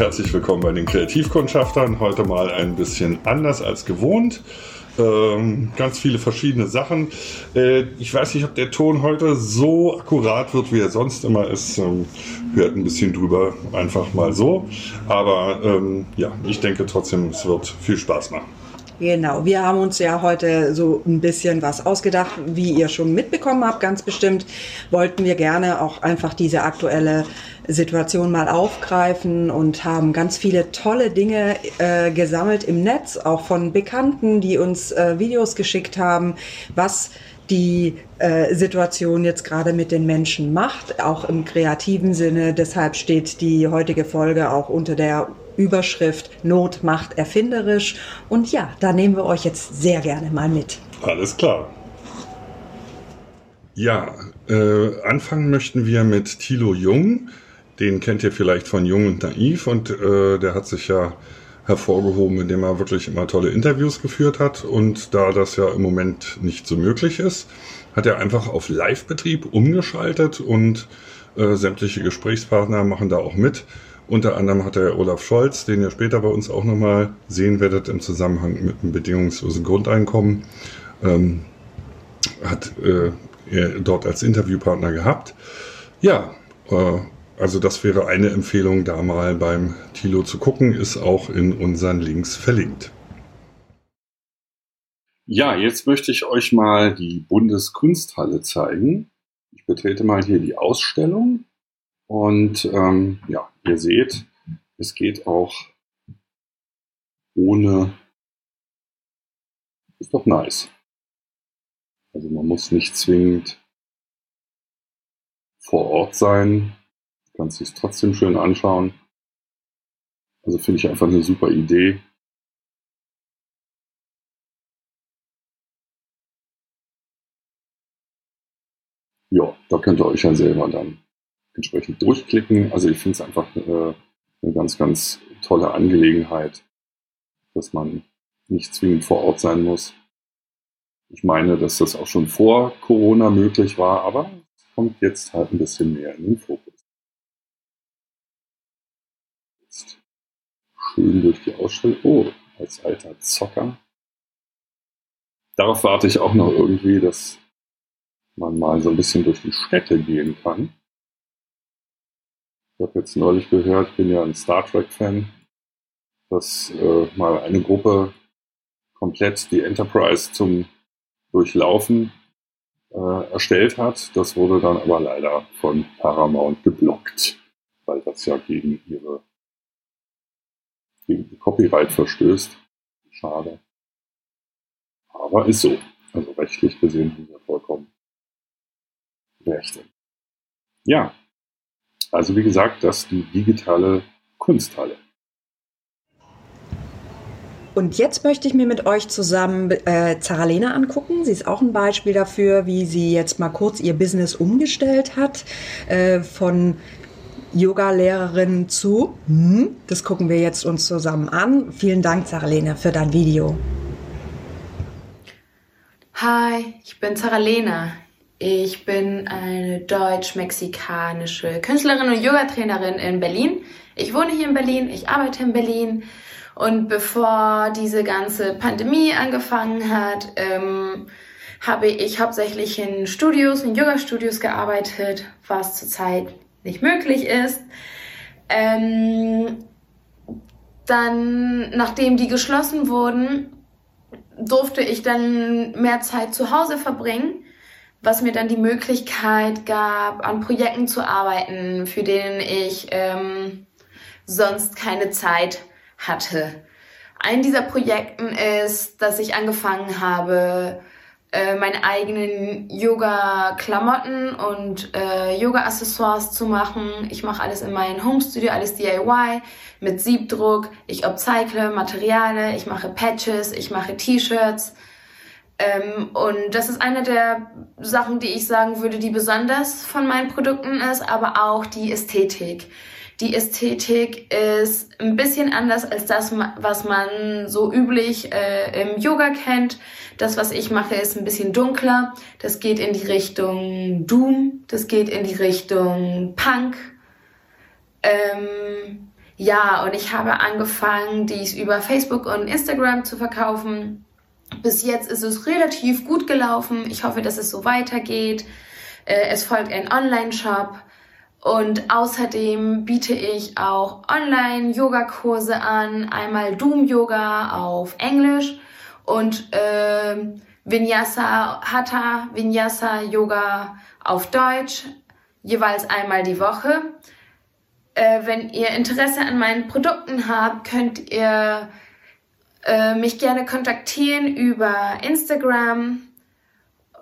Herzlich willkommen bei den Kreativkundschaftern. Heute mal ein bisschen anders als gewohnt. Ähm, ganz viele verschiedene Sachen. Äh, ich weiß nicht, ob der Ton heute so akkurat wird, wie er sonst immer ist. Ähm, hört ein bisschen drüber, einfach mal so. Aber ähm, ja, ich denke trotzdem, es wird viel Spaß machen. Genau, wir haben uns ja heute so ein bisschen was ausgedacht, wie ihr schon mitbekommen habt, ganz bestimmt wollten wir gerne auch einfach diese aktuelle Situation mal aufgreifen und haben ganz viele tolle Dinge äh, gesammelt im Netz, auch von Bekannten, die uns äh, Videos geschickt haben, was die äh, Situation jetzt gerade mit den Menschen macht, auch im kreativen Sinne. Deshalb steht die heutige Folge auch unter der Überschrift Not macht erfinderisch. Und ja, da nehmen wir euch jetzt sehr gerne mal mit. Alles klar. Ja, äh, anfangen möchten wir mit Thilo Jung. Den kennt ihr vielleicht von Jung und Naiv und äh, der hat sich ja hervorgehoben, indem er wirklich immer tolle Interviews geführt hat. Und da das ja im Moment nicht so möglich ist, hat er einfach auf Live-Betrieb umgeschaltet und äh, sämtliche Gesprächspartner machen da auch mit. Unter anderem hat er Olaf Scholz, den ihr später bei uns auch nochmal sehen werdet im Zusammenhang mit einem bedingungslosen Grundeinkommen, ähm, hat äh, er dort als Interviewpartner gehabt. Ja, äh, also das wäre eine Empfehlung, da mal beim Tilo zu gucken, ist auch in unseren Links verlinkt. Ja, jetzt möchte ich euch mal die Bundeskunsthalle zeigen. Ich betrete mal hier die Ausstellung und ähm, ja, ihr seht, es geht auch ohne. Ist doch nice. Also man muss nicht zwingend vor Ort sein. Kannst sich trotzdem schön anschauen. Also finde ich einfach eine super Idee. Ja, da könnt ihr euch ja selber dann entsprechend durchklicken. Also ich finde es einfach äh, eine ganz, ganz tolle Angelegenheit, dass man nicht zwingend vor Ort sein muss. Ich meine, dass das auch schon vor Corona möglich war, aber es kommt jetzt halt ein bisschen mehr in den Fokus. Jetzt schön durch die Ausstellung. Oh, als alter Zocker. Darauf warte ich auch noch irgendwie, dass man mal so ein bisschen durch die Städte gehen kann. Ich habe jetzt neulich gehört, bin ja ein Star Trek-Fan, dass äh, mal eine Gruppe komplett die Enterprise zum Durchlaufen äh, erstellt hat. Das wurde dann aber leider von Paramount geblockt, weil das ja gegen ihre gegen Copyright verstößt. Schade. Aber ist so. Also rechtlich gesehen sind wir vollkommen recht. Ja, also wie gesagt, das ist die digitale Kunsthalle. Und jetzt möchte ich mir mit euch zusammen äh, Zaralena angucken. Sie ist auch ein Beispiel dafür, wie sie jetzt mal kurz ihr Business umgestellt hat. Äh, von Yoga-Lehrerin zu. Hm, das gucken wir jetzt uns zusammen an. Vielen Dank, Zaralena, für dein Video. Hi, ich bin Zaralena. Ich bin eine deutsch-mexikanische Künstlerin und Yoga-Trainerin in Berlin. Ich wohne hier in Berlin, ich arbeite in Berlin. Und bevor diese ganze Pandemie angefangen hat, ähm, habe ich hauptsächlich in Studios, in Yoga-Studios gearbeitet, was zurzeit nicht möglich ist. Ähm, dann, nachdem die geschlossen wurden, durfte ich dann mehr Zeit zu Hause verbringen was mir dann die Möglichkeit gab, an Projekten zu arbeiten, für denen ich ähm, sonst keine Zeit hatte. Ein dieser Projekten ist, dass ich angefangen habe, äh, meine eigenen Yoga-Klamotten und äh, Yoga-Accessoires zu machen. Ich mache alles in meinem Home-Studio, alles DIY mit Siebdruck. Ich upcycle Materialien, ich mache Patches, ich mache T-Shirts. Ähm, und das ist eine der Sachen, die ich sagen würde, die besonders von meinen Produkten ist, aber auch die Ästhetik. Die Ästhetik ist ein bisschen anders als das, was man so üblich äh, im Yoga kennt. Das, was ich mache, ist ein bisschen dunkler. Das geht in die Richtung Doom. Das geht in die Richtung Punk. Ähm, Ja, und ich habe angefangen, dies über Facebook und Instagram zu verkaufen. Bis jetzt ist es relativ gut gelaufen. Ich hoffe, dass es so weitergeht. Äh, es folgt ein Online-Shop. Und außerdem biete ich auch Online-Yoga-Kurse an. Einmal Doom-Yoga auf Englisch und äh, Vinyasa, Hatha Vinyasa Yoga auf Deutsch. Jeweils einmal die Woche. Äh, wenn ihr Interesse an meinen Produkten habt, könnt ihr äh, mich gerne kontaktieren über Instagram,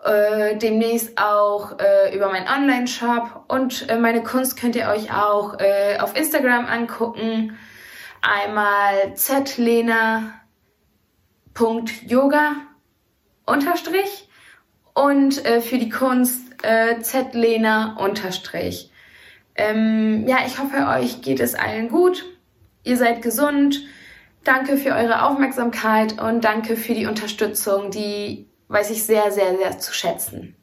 äh, demnächst auch äh, über meinen Online-Shop und äh, meine Kunst könnt ihr euch auch äh, auf Instagram angucken. Einmal zlena.yoga unterstrich und für die Kunst zlena unterstrich. Ähm, ja, ich hoffe, euch geht es allen gut. Ihr seid gesund. Danke für eure Aufmerksamkeit und danke für die Unterstützung, die weiß ich sehr, sehr, sehr zu schätzen.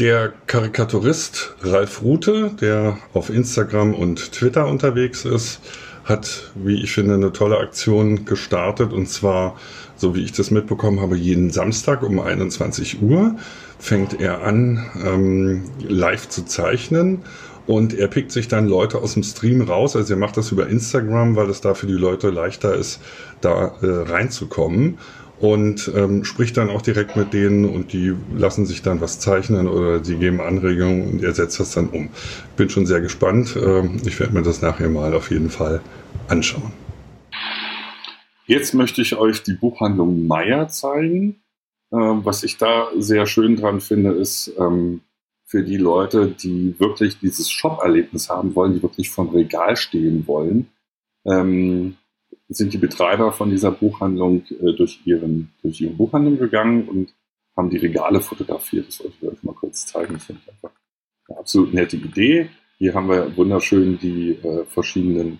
Der Karikaturist Ralf Rute, der auf Instagram und Twitter unterwegs ist, hat, wie ich finde, eine tolle Aktion gestartet. Und zwar, so wie ich das mitbekommen habe, jeden Samstag um 21 Uhr fängt er an, ähm, live zu zeichnen. Und er pickt sich dann Leute aus dem Stream raus. Also er macht das über Instagram, weil es da für die Leute leichter ist, da äh, reinzukommen und ähm, spricht dann auch direkt mit denen und die lassen sich dann was zeichnen oder sie geben Anregungen und er setzt das dann um. Bin schon sehr gespannt. Ähm, ich werde mir das nachher mal auf jeden Fall anschauen. Jetzt möchte ich euch die Buchhandlung Meier zeigen. Ähm, was ich da sehr schön dran finde, ist ähm, für die Leute, die wirklich dieses Shop-Erlebnis haben wollen, die wirklich vom Regal stehen wollen. Ähm, sind die Betreiber von dieser Buchhandlung äh, durch, ihren, durch ihre Buchhandlung gegangen und haben die Regale fotografiert. Das wollte ich euch mal kurz zeigen. Das finde ich einfach eine absolut nette Idee. Hier haben wir wunderschön die äh, verschiedenen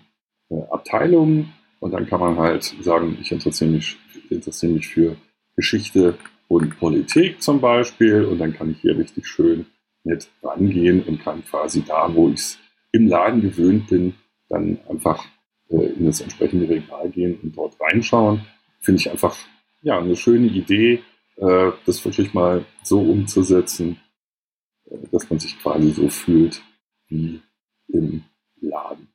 äh, Abteilungen und dann kann man halt sagen, ich interessiere mich, interessiere mich für Geschichte und Politik zum Beispiel und dann kann ich hier richtig schön nett rangehen und kann quasi da, wo ich es im Laden gewöhnt bin, dann einfach äh, in das entsprechende Regal gehen und dort reinschauen. Finde ich einfach ja eine schöne Idee, äh, das wirklich mal so umzusetzen, äh, dass man sich quasi so fühlt wie im Laden.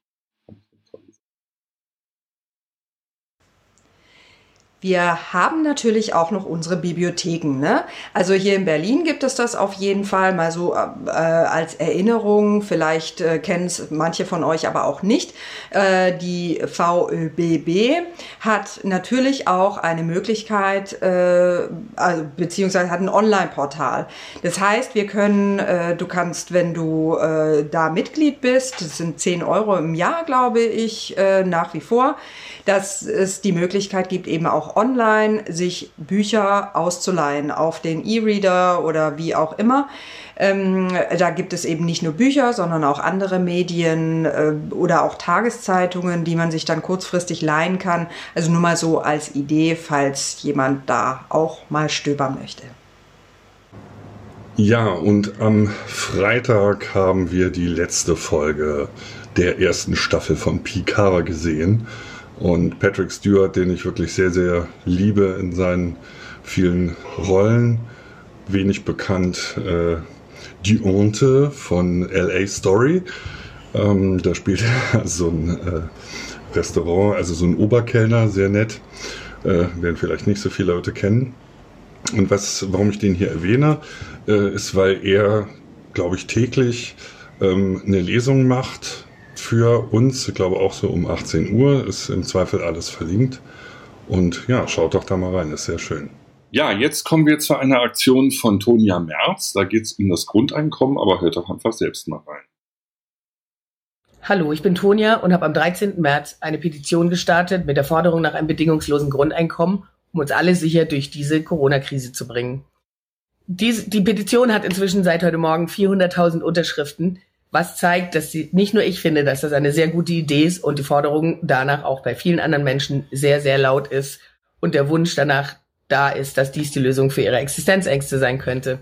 Wir haben natürlich auch noch unsere Bibliotheken. Ne? Also hier in Berlin gibt es das auf jeden Fall mal so äh, als Erinnerung. Vielleicht äh, kennen es manche von euch aber auch nicht. Äh, die VÖBB hat natürlich auch eine Möglichkeit, äh, also, beziehungsweise hat ein Online-Portal. Das heißt, wir können, äh, du kannst, wenn du äh, da Mitglied bist, das sind 10 Euro im Jahr, glaube ich, nach wie vor, dass es die Möglichkeit gibt, eben auch online sich Bücher auszuleihen auf den E-Reader oder wie auch immer. Ähm, da gibt es eben nicht nur Bücher, sondern auch andere Medien äh, oder auch Tageszeitungen, die man sich dann kurzfristig leihen kann. Also nur mal so als Idee, falls jemand da auch mal stöbern möchte. Ja, und am Freitag haben wir die letzte Folge der ersten Staffel von Picard gesehen. Und Patrick Stewart, den ich wirklich sehr, sehr liebe in seinen vielen Rollen, wenig bekannt, äh, Duonte von LA Story. Ähm, da spielt er so ein äh, Restaurant, also so ein Oberkellner, sehr nett. Äh, werden vielleicht nicht so viele Leute kennen. Und was, warum ich den hier erwähne, äh, ist, weil er, glaube ich, täglich ähm, eine Lesung macht für uns. Ich glaube auch so um 18 Uhr ist im Zweifel alles verlinkt. Und ja, schaut doch da mal rein, ist sehr schön. Ja, jetzt kommen wir zu einer Aktion von Tonia Merz. Da geht es um das Grundeinkommen, aber hört doch einfach selbst mal rein. Hallo, ich bin Tonia und habe am 13. März eine Petition gestartet mit der Forderung nach einem bedingungslosen Grundeinkommen, um uns alle sicher durch diese Corona-Krise zu bringen. Dies, die Petition hat inzwischen seit heute Morgen 400.000 Unterschriften was zeigt, dass sie, nicht nur ich finde, dass das eine sehr gute Idee ist und die Forderung danach auch bei vielen anderen Menschen sehr, sehr laut ist und der Wunsch danach da ist, dass dies die Lösung für ihre Existenzängste sein könnte.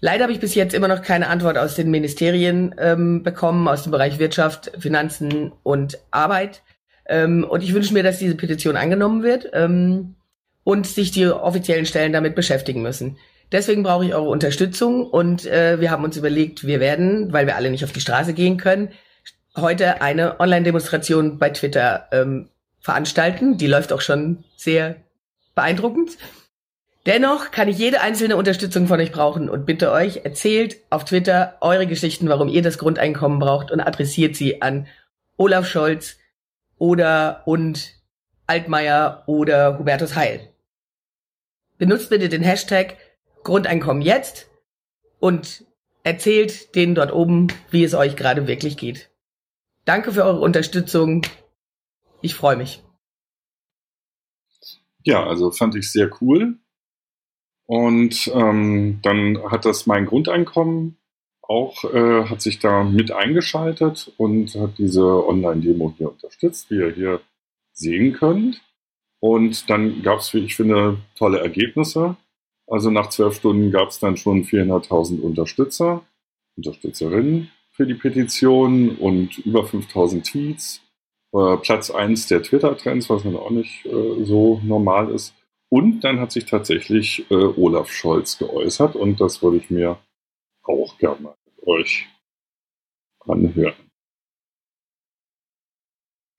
Leider habe ich bis jetzt immer noch keine Antwort aus den Ministerien ähm, bekommen, aus dem Bereich Wirtschaft, Finanzen und Arbeit. Ähm, und ich wünsche mir, dass diese Petition angenommen wird ähm, und sich die offiziellen Stellen damit beschäftigen müssen. Deswegen brauche ich eure Unterstützung und äh, wir haben uns überlegt, wir werden, weil wir alle nicht auf die Straße gehen können, heute eine Online-Demonstration bei Twitter ähm, veranstalten. Die läuft auch schon sehr beeindruckend. Dennoch kann ich jede einzelne Unterstützung von euch brauchen und bitte euch, erzählt auf Twitter eure Geschichten, warum ihr das Grundeinkommen braucht und adressiert sie an Olaf Scholz oder und Altmaier oder Hubertus Heil. Benutzt bitte den Hashtag Grundeinkommen jetzt und erzählt denen dort oben, wie es euch gerade wirklich geht. Danke für eure Unterstützung. Ich freue mich. Ja, also fand ich sehr cool. Und ähm, dann hat das mein Grundeinkommen auch, äh, hat sich da mit eingeschaltet und hat diese Online-Demo hier unterstützt, wie ihr hier sehen könnt. Und dann gab es, wie ich finde, tolle Ergebnisse. Also nach zwölf Stunden gab es dann schon 400.000 Unterstützer, Unterstützerinnen für die Petition und über 5000 Tweets. Äh, Platz 1 der Twitter-Trends, was dann auch nicht äh, so normal ist. Und dann hat sich tatsächlich äh, Olaf Scholz geäußert und das würde ich mir auch gerne mal mit euch anhören.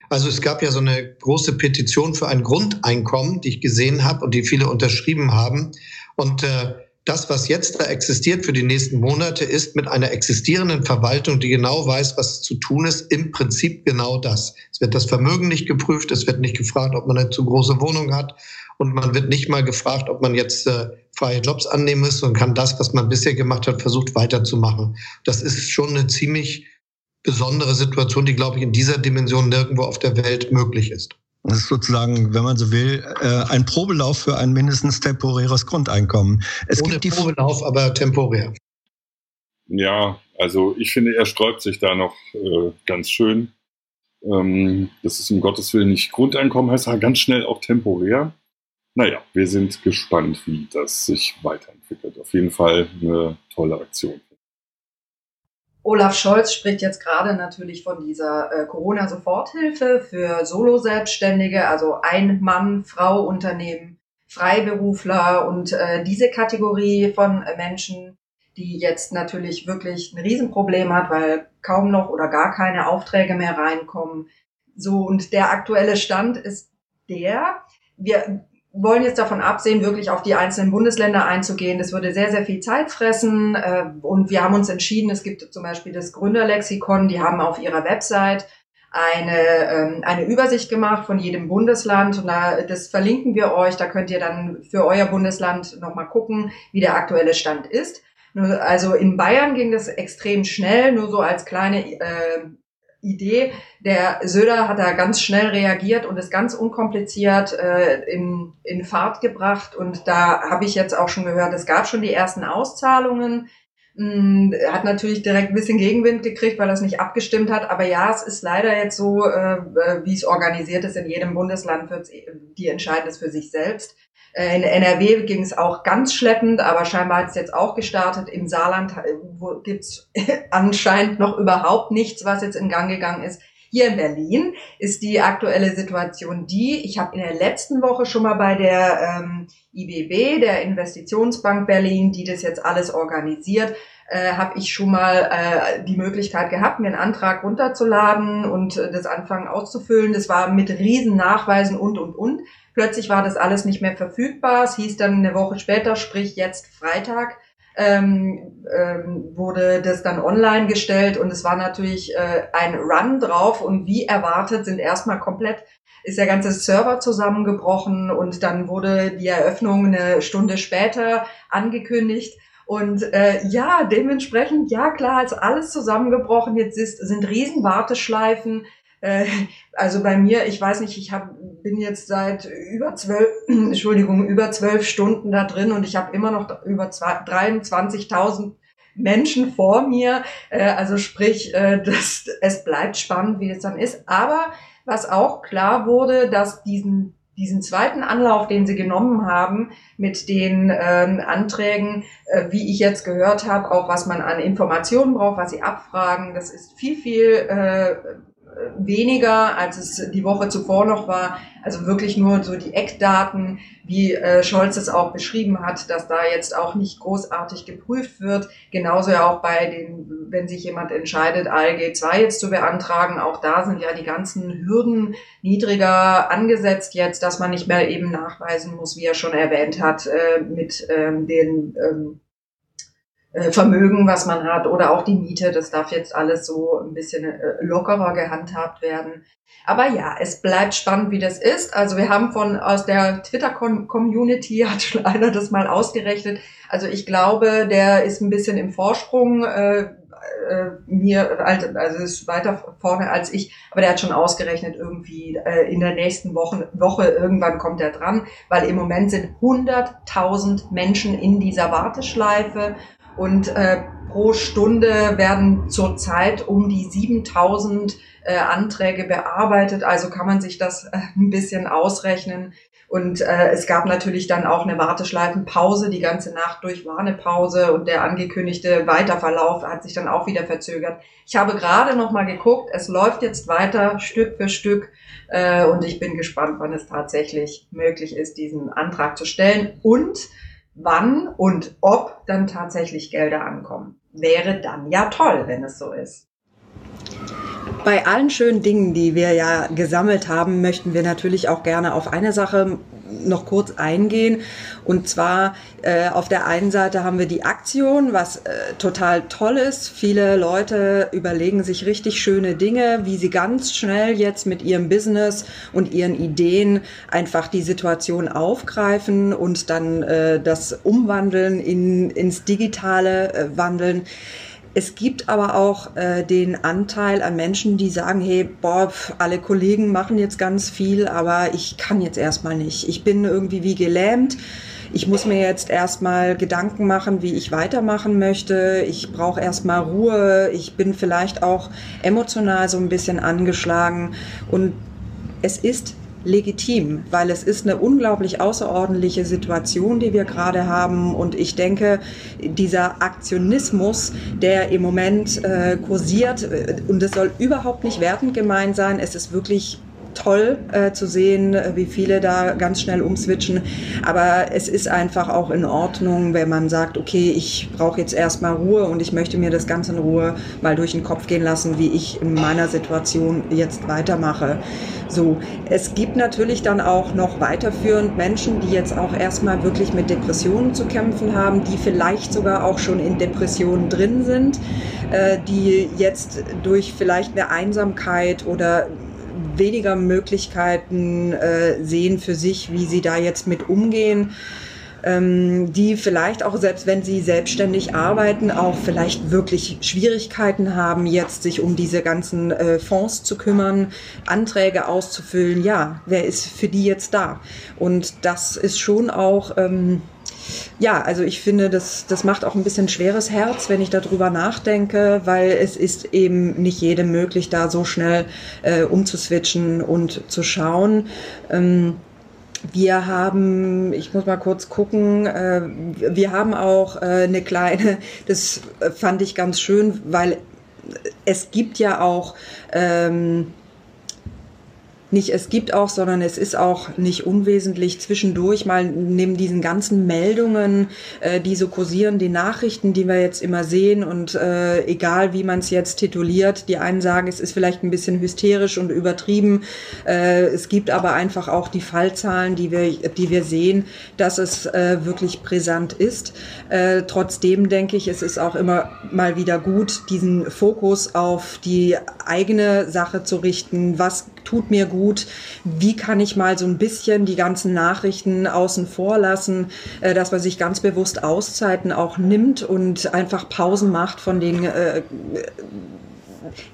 Also es gab ja so eine große Petition für ein Grundeinkommen, die ich gesehen habe und die viele unterschrieben haben. Und äh, das, was jetzt da existiert für die nächsten Monate, ist mit einer existierenden Verwaltung, die genau weiß, was zu tun ist, im Prinzip genau das. Es wird das Vermögen nicht geprüft, es wird nicht gefragt, ob man eine zu große Wohnung hat und man wird nicht mal gefragt, ob man jetzt äh, freie Jobs annehmen muss und kann das, was man bisher gemacht hat, versucht weiterzumachen. Das ist schon eine ziemlich besondere Situation, die, glaube ich, in dieser Dimension nirgendwo auf der Welt möglich ist. Das ist sozusagen, wenn man so will, äh, ein Probelauf für ein mindestens temporäres Grundeinkommen. Es Ohne gibt die Probelauf, aber temporär. Ja, also ich finde, er sträubt sich da noch äh, ganz schön. Ähm, das ist um Gottes Willen nicht Grundeinkommen, heißt er ganz schnell auch temporär. Naja, wir sind gespannt, wie das sich weiterentwickelt. Auf jeden Fall eine tolle Aktion. Olaf Scholz spricht jetzt gerade natürlich von dieser äh, Corona-Soforthilfe für Solo-Selbstständige, also Ein-Mann-Frau-Unternehmen, Freiberufler und äh, diese Kategorie von äh, Menschen, die jetzt natürlich wirklich ein Riesenproblem hat, weil kaum noch oder gar keine Aufträge mehr reinkommen. So, und der aktuelle Stand ist der, wir wollen jetzt davon absehen, wirklich auf die einzelnen Bundesländer einzugehen. Das würde sehr, sehr viel Zeit fressen. Äh, und wir haben uns entschieden, es gibt zum Beispiel das Gründerlexikon, die haben auf ihrer Website eine, ähm, eine Übersicht gemacht von jedem Bundesland. Und da, das verlinken wir euch. Da könnt ihr dann für euer Bundesland nochmal gucken, wie der aktuelle Stand ist. Also in Bayern ging das extrem schnell, nur so als kleine äh, Idee. Der Söder hat da ganz schnell reagiert und es ganz unkompliziert äh, in, in Fahrt gebracht. Und da habe ich jetzt auch schon gehört, es gab schon die ersten Auszahlungen. Hm, hat natürlich direkt ein bisschen Gegenwind gekriegt, weil es nicht abgestimmt hat. Aber ja, es ist leider jetzt so, äh, wie es organisiert ist. In jedem Bundesland wird die entscheiden es für sich selbst. Äh, in NRW ging es auch ganz schleppend, aber scheinbar hat es jetzt auch gestartet. Im Saarland äh, gibt es anscheinend noch überhaupt nichts, was jetzt in Gang gegangen ist. Hier in Berlin ist die aktuelle Situation die, ich habe in der letzten Woche schon mal bei der ähm, IBB, der Investitionsbank Berlin, die das jetzt alles organisiert, äh, habe ich schon mal äh, die Möglichkeit gehabt, mir einen Antrag runterzuladen und äh, das anfangen auszufüllen. Das war mit riesen Nachweisen und, und, und. Plötzlich war das alles nicht mehr verfügbar. Es hieß dann eine Woche später, sprich jetzt Freitag, ähm, ähm, wurde das dann online gestellt und es war natürlich äh, ein Run drauf und wie erwartet sind erstmal komplett ist der ganze Server zusammengebrochen und dann wurde die Eröffnung eine Stunde später angekündigt. Und äh, ja, dementsprechend, ja klar, ist alles zusammengebrochen. Jetzt ist, sind riesen Warteschleifen. Äh, also bei mir, ich weiß nicht, ich hab, bin jetzt seit über zwölf, Entschuldigung, über zwölf Stunden da drin und ich habe immer noch über 23.000 Menschen vor mir. Äh, also sprich, äh, das, es bleibt spannend, wie es dann ist. Aber was auch klar wurde, dass diesen diesen zweiten Anlauf, den sie genommen haben mit den ähm, Anträgen, äh, wie ich jetzt gehört habe, auch was man an Informationen braucht, was sie abfragen, das ist viel, viel äh, weniger, als es die Woche zuvor noch war. Also wirklich nur so die Eckdaten, wie äh, Scholz es auch beschrieben hat, dass da jetzt auch nicht großartig geprüft wird. Genauso ja auch bei den, wenn sich jemand entscheidet, ALG 2 jetzt zu beantragen, auch da sind ja die ganzen Hürden niedriger angesetzt jetzt, dass man nicht mehr eben nachweisen muss, wie er schon erwähnt hat, äh, mit ähm, den ähm, äh, Vermögen, was man hat oder auch die Miete. Das darf jetzt alles so ein bisschen äh, lockerer gehandhabt werden. Aber ja, es bleibt spannend, wie das ist. Also wir haben von aus der Twitter-Community hat schon einer das mal ausgerechnet. Also ich glaube, der ist ein bisschen im Vorsprung. Äh, äh, mir, also ist weiter vorne als ich, aber der hat schon ausgerechnet, irgendwie äh, in der nächsten Woche, Woche irgendwann kommt er dran, weil im Moment sind 100.000 Menschen in dieser Warteschleife und äh, pro Stunde werden zurzeit um die 7000 äh, Anträge bearbeitet. Also kann man sich das äh, ein bisschen ausrechnen. Und äh, es gab natürlich dann auch eine Warteschleifenpause. Die ganze Nacht durch war eine Pause und der angekündigte Weiterverlauf hat sich dann auch wieder verzögert. Ich habe gerade noch mal geguckt. Es läuft jetzt weiter Stück für Stück äh, und ich bin gespannt, wann es tatsächlich möglich ist, diesen Antrag zu stellen und wann und ob dann tatsächlich Gelder ankommen. Wäre dann ja toll, wenn es so ist. Bei allen schönen Dingen, die wir ja gesammelt haben, möchten wir natürlich auch gerne auf eine Sache noch kurz eingehen. Und zwar äh, auf der einen Seite haben wir die Aktion, was äh, total toll ist. Viele Leute überlegen sich richtig schöne Dinge, wie sie ganz schnell jetzt mit ihrem Business und ihren Ideen einfach die Situation aufgreifen und dann äh, das umwandeln in, ins digitale äh, wandeln. Es gibt aber auch äh, den Anteil an Menschen, die sagen, hey, boah, alle Kollegen machen jetzt ganz viel, aber ich kann jetzt erstmal nicht. Ich bin irgendwie wie gelähmt. Ich muss mir jetzt erstmal Gedanken machen, wie ich weitermachen möchte. Ich brauche erstmal Ruhe. Ich bin vielleicht auch emotional so ein bisschen angeschlagen. Und es ist legitim, weil es ist eine unglaublich außerordentliche Situation, die wir gerade haben. Und ich denke, dieser Aktionismus, der im Moment äh, kursiert, äh, und es soll überhaupt nicht wertend gemeint sein, es ist wirklich toll äh, zu sehen, wie viele da ganz schnell umswitchen. Aber es ist einfach auch in Ordnung, wenn man sagt, okay, ich brauche jetzt erstmal Ruhe und ich möchte mir das Ganze in Ruhe mal durch den Kopf gehen lassen, wie ich in meiner Situation jetzt weitermache. So, es gibt natürlich dann auch noch weiterführend Menschen, die jetzt auch erstmal wirklich mit Depressionen zu kämpfen haben, die vielleicht sogar auch schon in Depressionen drin sind, äh, die jetzt durch vielleicht eine Einsamkeit oder weniger Möglichkeiten äh, sehen für sich, wie sie da jetzt mit umgehen ähm, die vielleicht auch selbst wenn sie selbstständig arbeiten, auch vielleicht wirklich Schwierigkeiten haben, jetzt sich um diese ganzen äh, Fonds zu kümmern, Anträge auszufüllen. Ja, wer ist für die jetzt da? Und das ist schon auch ähm, ja, also ich finde, das, das macht auch ein bisschen schweres Herz, wenn ich darüber nachdenke, weil es ist eben nicht jedem möglich, da so schnell äh, umzuswitchen und zu schauen. Ähm, wir haben, ich muss mal kurz gucken, äh, wir haben auch äh, eine kleine, das fand ich ganz schön, weil es gibt ja auch ähm, nicht es gibt auch, sondern es ist auch nicht unwesentlich zwischendurch mal neben diesen ganzen Meldungen, äh, die so kursieren, die Nachrichten, die wir jetzt immer sehen und äh, egal wie man es jetzt tituliert, die einen sagen, es ist vielleicht ein bisschen hysterisch und übertrieben. Äh, es gibt aber einfach auch die Fallzahlen, die wir, die wir sehen, dass es äh, wirklich brisant ist. Äh, trotzdem denke ich, es ist auch immer mal wieder gut, diesen Fokus auf die eigene Sache zu richten. Was tut mir gut, wie kann ich mal so ein bisschen die ganzen Nachrichten außen vor lassen, äh, dass man sich ganz bewusst Auszeiten auch nimmt und einfach Pausen macht von den äh,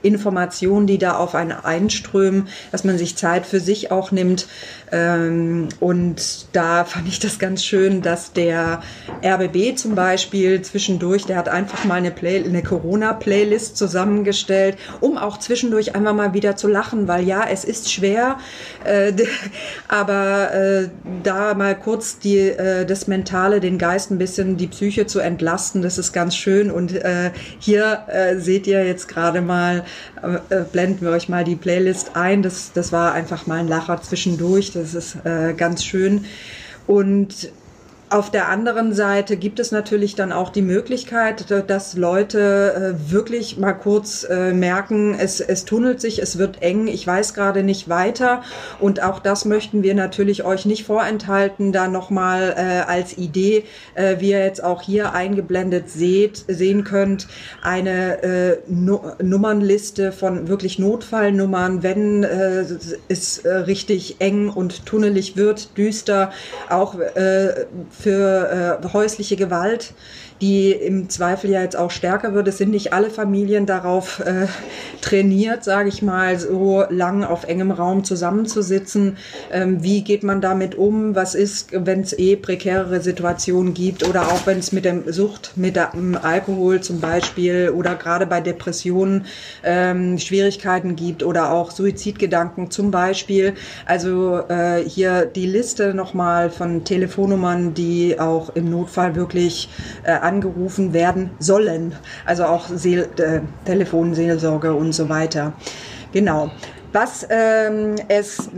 Informationen, die da auf einen einströmen, dass man sich Zeit für sich auch nimmt. Ähm, und da fand ich das ganz schön, dass der RBB zum Beispiel zwischendurch, der hat einfach mal eine, Play eine Corona-Playlist zusammengestellt, um auch zwischendurch einmal mal wieder zu lachen, weil ja, es ist schwer, äh, aber äh, da mal kurz die, äh, das Mentale, den Geist ein bisschen, die Psyche zu entlasten, das ist ganz schön. Und hier seht ihr jetzt gerade mal, äh, äh, blenden wir euch mal die Playlist ein. Das, das war einfach mal ein Lacher zwischendurch. Das ist äh, ganz schön. Und auf der anderen Seite gibt es natürlich dann auch die Möglichkeit, dass Leute äh, wirklich mal kurz äh, merken, es, es tunnelt sich, es wird eng, ich weiß gerade nicht weiter. Und auch das möchten wir natürlich euch nicht vorenthalten, da nochmal äh, als Idee, wie ihr jetzt auch hier eingeblendet seht, sehen könnt, eine Nummernliste von wirklich Notfallnummern, wenn es richtig eng und tunnelig wird, düster, auch für äh, häusliche Gewalt die im Zweifel ja jetzt auch stärker wird. Es sind nicht alle Familien darauf äh, trainiert, sage ich mal, so lang auf engem Raum zusammenzusitzen. Ähm, wie geht man damit um? Was ist, wenn es eh prekärere Situationen gibt oder auch wenn es mit der Sucht, mit dem Alkohol zum Beispiel oder gerade bei Depressionen ähm, Schwierigkeiten gibt oder auch Suizidgedanken zum Beispiel. Also äh, hier die Liste nochmal von Telefonnummern, die auch im Notfall wirklich äh, angerufen werden sollen. Also auch Seel, äh, Telefonseelsorge und so weiter. Genau. Was ähm, es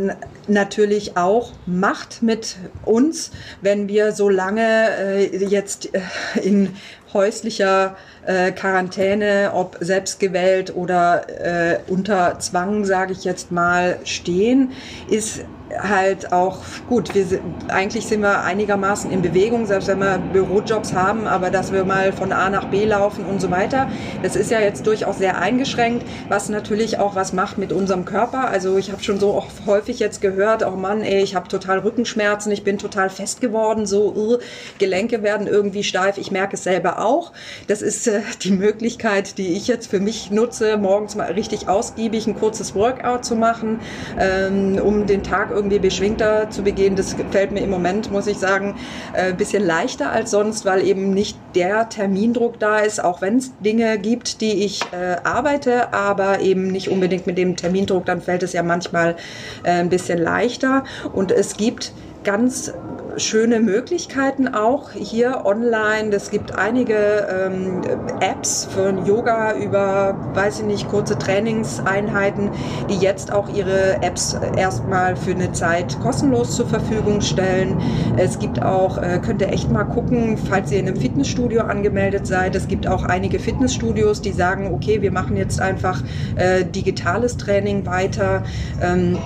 natürlich auch macht mit uns, wenn wir so lange äh, jetzt äh, in häuslicher äh, Quarantäne, ob selbstgewählt oder äh, unter Zwang, sage ich jetzt mal, stehen, ist halt auch gut. Wir eigentlich sind wir einigermaßen in Bewegung, selbst wenn wir Bürojobs haben, aber dass wir mal von A nach B laufen und so weiter. Das ist ja jetzt durchaus sehr eingeschränkt, was natürlich auch was macht mit unserem Körper. Also ich habe schon so auch häufig jetzt gehört, oh Mann, ey, ich habe total Rückenschmerzen, ich bin total fest geworden, so uh, Gelenke werden irgendwie steif. Ich merke es selber auch. Das ist äh, die Möglichkeit, die ich jetzt für mich nutze, morgens mal richtig ausgiebig ein kurzes Workout zu machen, ähm, um den Tag irgendwie beschwingter zu begehen. Das fällt mir im Moment, muss ich sagen, ein äh, bisschen leichter als sonst, weil eben nicht der Termindruck da ist, auch wenn es Dinge gibt, die ich äh, arbeite, aber eben nicht unbedingt mit dem Termindruck, dann fällt es ja manchmal äh, ein bisschen leichter. Und es gibt ganz schöne Möglichkeiten auch hier online. Es gibt einige ähm, Apps von Yoga über, weiß ich nicht, kurze Trainingseinheiten, die jetzt auch ihre Apps erstmal für eine Zeit kostenlos zur Verfügung stellen. Es gibt auch, äh, könnt ihr echt mal gucken, falls ihr in einem Fitnessstudio angemeldet seid. Es gibt auch einige Fitnessstudios, die sagen, okay, wir machen jetzt einfach äh, digitales Training weiter. Ähm,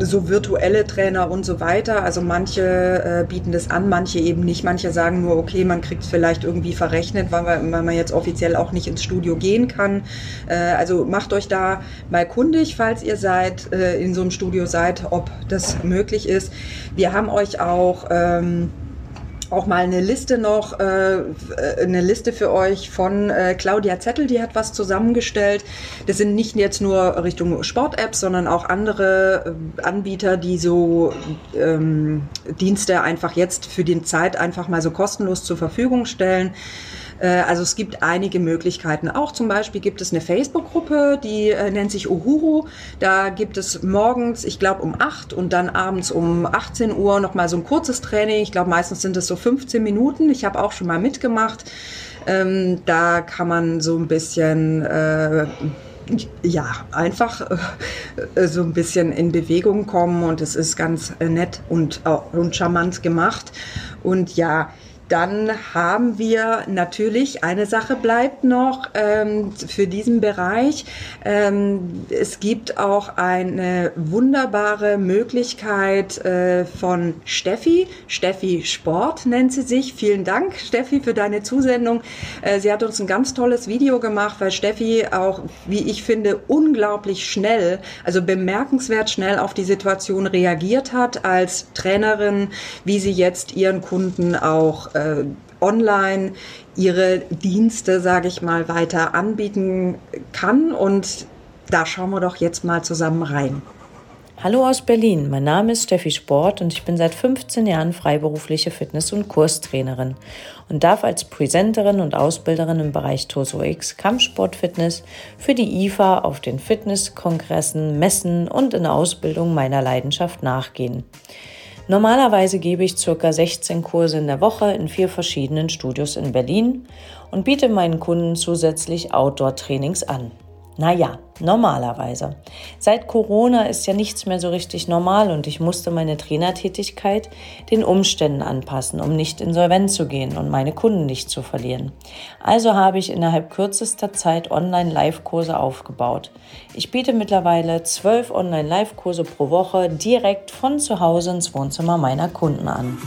so virtuelle Trainer und so weiter. Also manche äh, bieten das an, manche eben nicht. Manche sagen nur, okay, man kriegt es vielleicht irgendwie verrechnet, weil man, weil man jetzt offiziell auch nicht ins Studio gehen kann. Äh, also macht euch da mal kundig, falls ihr seid, äh, in so einem Studio seid, ob das möglich ist. Wir haben euch auch ähm, auch mal eine Liste noch, äh, eine Liste für euch von äh, Claudia Zettel, die hat was zusammengestellt. Das sind nicht jetzt nur Richtung Sport-Apps, sondern auch andere äh, Anbieter, die so ähm, Dienste einfach jetzt für die Zeit einfach mal so kostenlos zur Verfügung stellen. Äh, also es gibt einige Möglichkeiten. Auch zum Beispiel gibt es eine Facebook-Gruppe, die äh, nennt sich Uhuru. Da gibt es morgens, ich glaube um 8 und dann abends um 18 Uhr nochmal so ein kurzes Training. Ich glaube meistens sind es so 15 Minuten. Ich habe auch schon mal mitgemacht. Ähm, da kann man so ein bisschen... Äh, ja, einfach so ein bisschen in Bewegung kommen und es ist ganz nett und, und charmant gemacht. Und ja, dann haben wir natürlich, eine Sache bleibt noch ähm, für diesen Bereich. Ähm, es gibt auch eine wunderbare Möglichkeit äh, von Steffi. Steffi Sport nennt sie sich. Vielen Dank, Steffi, für deine Zusendung. Äh, sie hat uns ein ganz tolles Video gemacht, weil Steffi auch, wie ich finde, unglaublich schnell, also bemerkenswert schnell auf die Situation reagiert hat als Trainerin, wie sie jetzt ihren Kunden auch äh, online ihre Dienste, sage ich mal, weiter anbieten kann. Und da schauen wir doch jetzt mal zusammen rein. Hallo aus Berlin, mein Name ist Steffi Sport und ich bin seit 15 Jahren freiberufliche Fitness- und Kurstrainerin und darf als Präsenterin und Ausbilderin im Bereich Torso X Kampfsportfitness für die IFA auf den Fitnesskongressen, Messen und in der Ausbildung meiner Leidenschaft nachgehen. Normalerweise gebe ich ca. 16 Kurse in der Woche in vier verschiedenen Studios in Berlin und biete meinen Kunden zusätzlich Outdoor-Trainings an. Naja, normalerweise. Seit Corona ist ja nichts mehr so richtig normal und ich musste meine Trainertätigkeit den Umständen anpassen, um nicht insolvent zu gehen und meine Kunden nicht zu verlieren. Also habe ich innerhalb kürzester Zeit Online-Live-Kurse aufgebaut. Ich biete mittlerweile zwölf Online-Live-Kurse pro Woche direkt von zu Hause ins Wohnzimmer meiner Kunden an.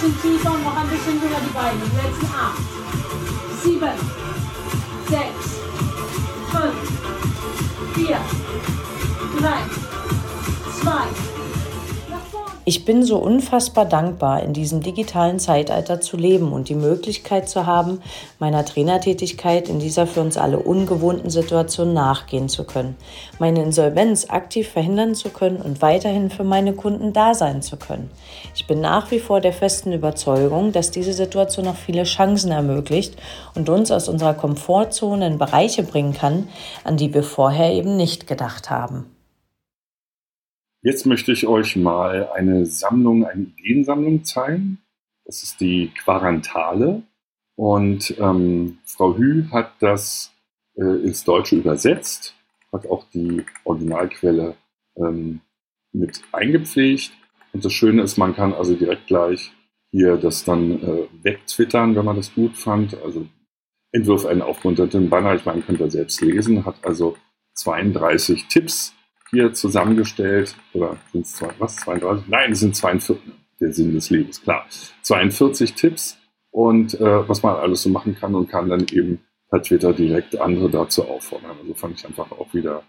Bisschen tiefer und noch ein bisschen höher die Beine. Die letzten acht, sieben, sechs, fünf, vier, drei, zwei, ich bin so unfassbar dankbar, in diesem digitalen Zeitalter zu leben und die Möglichkeit zu haben, meiner Trainertätigkeit in dieser für uns alle ungewohnten Situation nachgehen zu können, meine Insolvenz aktiv verhindern zu können und weiterhin für meine Kunden da sein zu können. Ich bin nach wie vor der festen Überzeugung, dass diese Situation noch viele Chancen ermöglicht und uns aus unserer Komfortzone in Bereiche bringen kann, an die wir vorher eben nicht gedacht haben. Jetzt möchte ich euch mal eine Sammlung, eine Ideensammlung zeigen. Das ist die Quarantale. Und ähm, Frau Hü hat das äh, ins Deutsche übersetzt, hat auch die Originalquelle ähm, mit eingepflegt. Und das Schöne ist, man kann also direkt gleich hier das dann äh, wegtwittern, wenn man das gut fand. Also entwirf einen aufmunternden Banner, ich meine, könnt ihr selbst lesen, hat also 32 Tipps hier zusammengestellt, oder sind es was, 32? Nein, es sind 42, der Sinn des Lebens, klar. 42 Tipps und äh, was man alles so machen kann und kann dann eben per Twitter direkt andere dazu auffordern. Also fand ich einfach auch wieder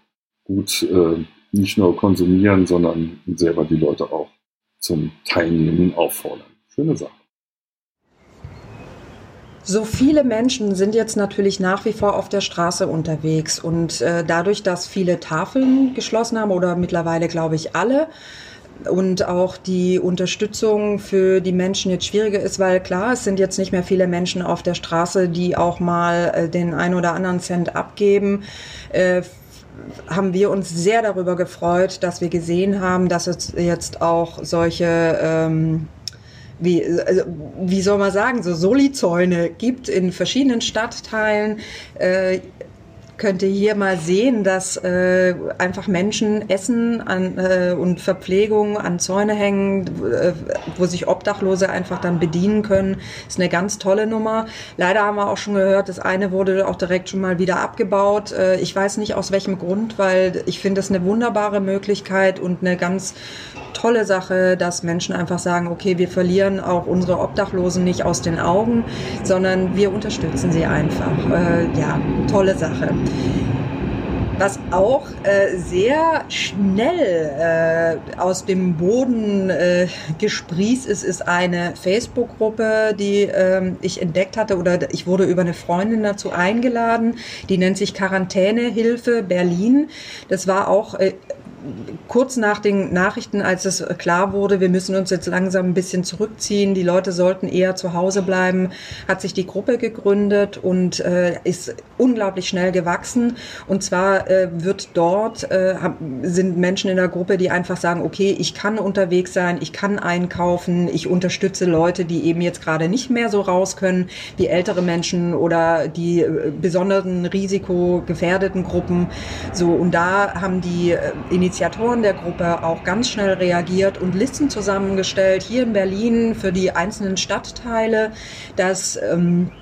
gut, äh, nicht nur konsumieren, sondern selber die Leute auch zum Teilnehmen auffordern. Schöne Sache. So viele Menschen sind jetzt natürlich nach wie vor auf der Straße unterwegs und äh, dadurch, dass viele Tafeln geschlossen haben oder mittlerweile glaube ich alle und auch die Unterstützung für die Menschen jetzt schwieriger ist, weil klar, es sind jetzt nicht mehr viele Menschen auf der Straße, die auch mal äh, den ein oder anderen Cent abgeben. Äh, haben wir uns sehr darüber gefreut, dass wir gesehen haben, dass es jetzt auch solche ähm, wie, also, wie soll man sagen, so Solizäune gibt in verschiedenen Stadtteilen. Äh, könnt ihr hier mal sehen, dass äh, einfach Menschen Essen an, äh, und Verpflegung an Zäune hängen, äh, wo sich Obdachlose einfach dann bedienen können. Ist eine ganz tolle Nummer. Leider haben wir auch schon gehört, das eine wurde auch direkt schon mal wieder abgebaut. Äh, ich weiß nicht aus welchem Grund, weil ich finde es eine wunderbare Möglichkeit und eine ganz tolle Sache, dass Menschen einfach sagen, okay, wir verlieren auch unsere Obdachlosen nicht aus den Augen, sondern wir unterstützen sie einfach. Äh, ja, tolle Sache. Was auch äh, sehr schnell äh, aus dem Boden äh, gesprießt ist, ist eine Facebook-Gruppe, die ähm, ich entdeckt hatte oder ich wurde über eine Freundin dazu eingeladen. Die nennt sich Quarantänehilfe Berlin. Das war auch äh, kurz nach den Nachrichten, als es klar wurde, wir müssen uns jetzt langsam ein bisschen zurückziehen, die Leute sollten eher zu Hause bleiben, hat sich die Gruppe gegründet und äh, ist unglaublich schnell gewachsen. Und zwar äh, wird dort, äh, sind Menschen in der Gruppe, die einfach sagen, okay, ich kann unterwegs sein, ich kann einkaufen, ich unterstütze Leute, die eben jetzt gerade nicht mehr so raus können, wie ältere Menschen oder die äh, besonderen risikogefährdeten Gruppen. So, und da haben die äh, Initiatoren der Gruppe auch ganz schnell reagiert und Listen zusammengestellt, hier in Berlin für die einzelnen Stadtteile, dass ähm,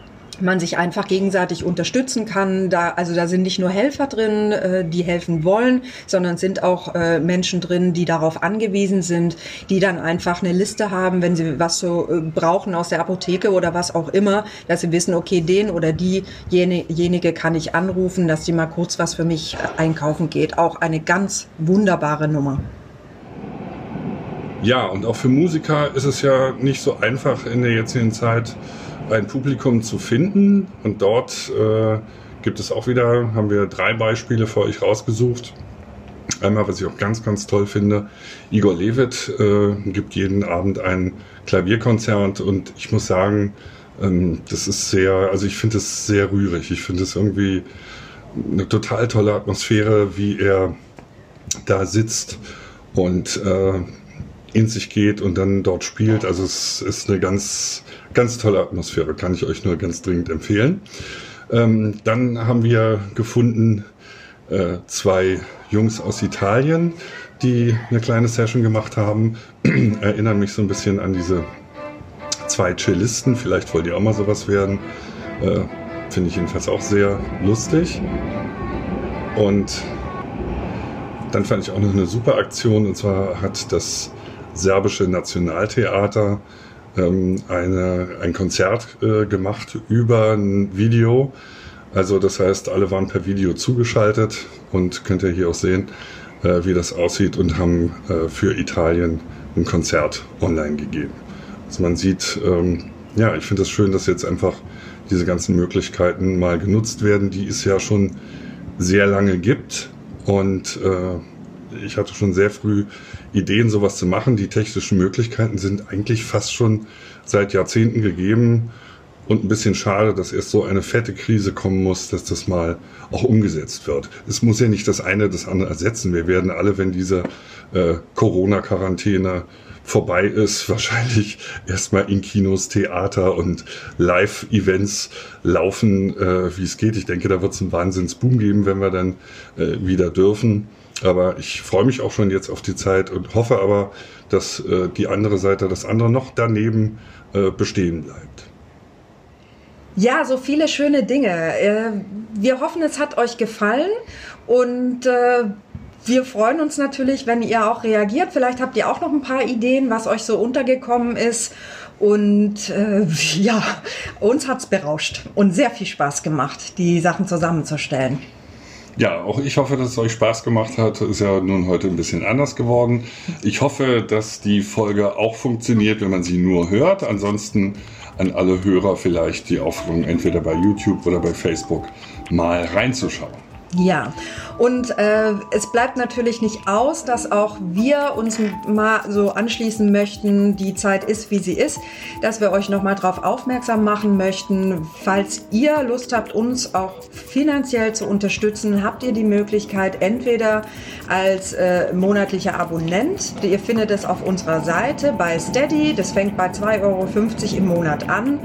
man sich einfach gegenseitig unterstützen kann. Da, also da sind nicht nur Helfer drin, äh, die helfen wollen, sondern sind auch äh, Menschen drin, die darauf angewiesen sind, die dann einfach eine Liste haben, wenn sie was so äh, brauchen aus der Apotheke oder was auch immer, dass sie wissen, okay, den oder diejenige kann ich anrufen, dass sie mal kurz was für mich einkaufen geht. Auch eine ganz wunderbare Nummer. Ja, und auch für Musiker ist es ja nicht so einfach in der jetzigen Zeit ein Publikum zu finden. Und dort äh, gibt es auch wieder, haben wir drei Beispiele für euch rausgesucht. Einmal, was ich auch ganz, ganz toll finde, Igor Levitt äh, gibt jeden Abend ein Klavierkonzert und ich muss sagen, ähm, das ist sehr, also ich finde es sehr rührig. Ich finde es irgendwie eine total tolle Atmosphäre, wie er da sitzt und äh, in sich geht und dann dort spielt. Also es ist eine ganz, ganz tolle Atmosphäre, kann ich euch nur ganz dringend empfehlen. Ähm, dann haben wir gefunden äh, zwei Jungs aus Italien, die eine kleine Session gemacht haben. Erinnern mich so ein bisschen an diese zwei Cellisten. Vielleicht wollt ihr auch mal sowas werden. Äh, Finde ich jedenfalls auch sehr lustig. Und dann fand ich auch noch eine super Aktion. Und zwar hat das serbische Nationaltheater ähm, eine, ein Konzert äh, gemacht über ein Video. Also das heißt, alle waren per Video zugeschaltet und könnt ihr hier auch sehen, äh, wie das aussieht und haben äh, für Italien ein Konzert online gegeben. Also man sieht, ähm, ja, ich finde es das schön, dass jetzt einfach diese ganzen Möglichkeiten mal genutzt werden, die es ja schon sehr lange gibt. Und äh, ich hatte schon sehr früh Ideen, sowas zu machen. Die technischen Möglichkeiten sind eigentlich fast schon seit Jahrzehnten gegeben. Und ein bisschen schade, dass erst so eine fette Krise kommen muss, dass das mal auch umgesetzt wird. Es muss ja nicht das eine das andere ersetzen. Wir werden alle, wenn diese äh, Corona-Quarantäne vorbei ist, wahrscheinlich erstmal in Kinos, Theater und Live-Events laufen, äh, wie es geht. Ich denke, da wird es einen Wahnsinnsboom geben, wenn wir dann äh, wieder dürfen. Aber ich freue mich auch schon jetzt auf die Zeit und hoffe aber, dass äh, die andere Seite, das andere noch daneben äh, bestehen bleibt. Ja, so viele schöne Dinge. Äh, wir hoffen, es hat euch gefallen und äh, wir freuen uns natürlich, wenn ihr auch reagiert. Vielleicht habt ihr auch noch ein paar Ideen, was euch so untergekommen ist. Und äh, ja, uns hat es berauscht und sehr viel Spaß gemacht, die Sachen zusammenzustellen. Ja, auch ich hoffe, dass es euch Spaß gemacht hat. Ist ja nun heute ein bisschen anders geworden. Ich hoffe, dass die Folge auch funktioniert, wenn man sie nur hört. Ansonsten an alle Hörer vielleicht die Aufforderung, entweder bei YouTube oder bei Facebook mal reinzuschauen. Ja, und äh, es bleibt natürlich nicht aus, dass auch wir uns mal so anschließen möchten, die Zeit ist, wie sie ist, dass wir euch nochmal darauf aufmerksam machen möchten, falls ihr Lust habt, uns auch finanziell zu unterstützen, habt ihr die Möglichkeit, entweder als äh, monatlicher Abonnent, ihr findet es auf unserer Seite bei Steady, das fängt bei 2,50 Euro im Monat an,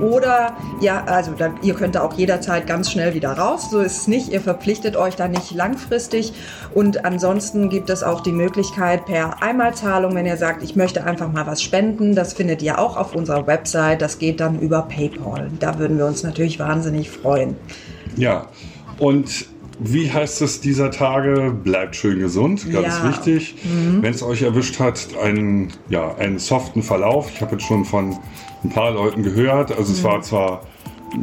oder ja, also dann, ihr könnt da auch jederzeit ganz schnell wieder raus, so ist es nicht, ihr verpflichtet euch da nicht langfristig. Und ansonsten gibt es auch die Möglichkeit per Einmalzahlung, wenn ihr sagt, ich möchte einfach mal was spenden. Das findet ihr auch auf unserer Website. Das geht dann über PayPal. Da würden wir uns natürlich wahnsinnig freuen. Ja, und wie heißt es dieser Tage? Bleibt schön gesund, ganz ja. wichtig. Mhm. Wenn es euch erwischt hat, einen, ja, einen soften Verlauf. Ich habe jetzt schon von ein paar Leuten gehört. Also mhm. es war zwar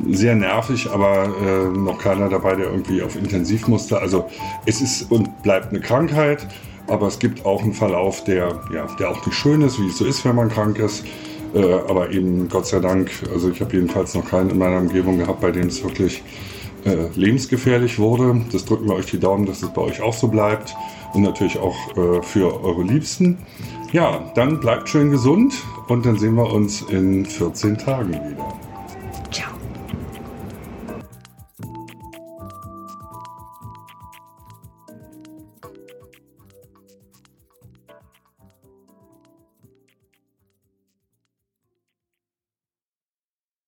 sehr nervig, aber äh, noch keiner dabei, der irgendwie auf Intensiv musste. Also es ist und bleibt eine Krankheit, aber es gibt auch einen Verlauf, der, ja, der auch nicht schön ist, wie es so ist, wenn man krank ist. Äh, aber eben Gott sei Dank, also ich habe jedenfalls noch keinen in meiner Umgebung gehabt, bei dem es wirklich äh, lebensgefährlich wurde. Das drücken wir euch die Daumen, dass es bei euch auch so bleibt und natürlich auch äh, für eure Liebsten. Ja, dann bleibt schön gesund und dann sehen wir uns in 14 Tagen wieder.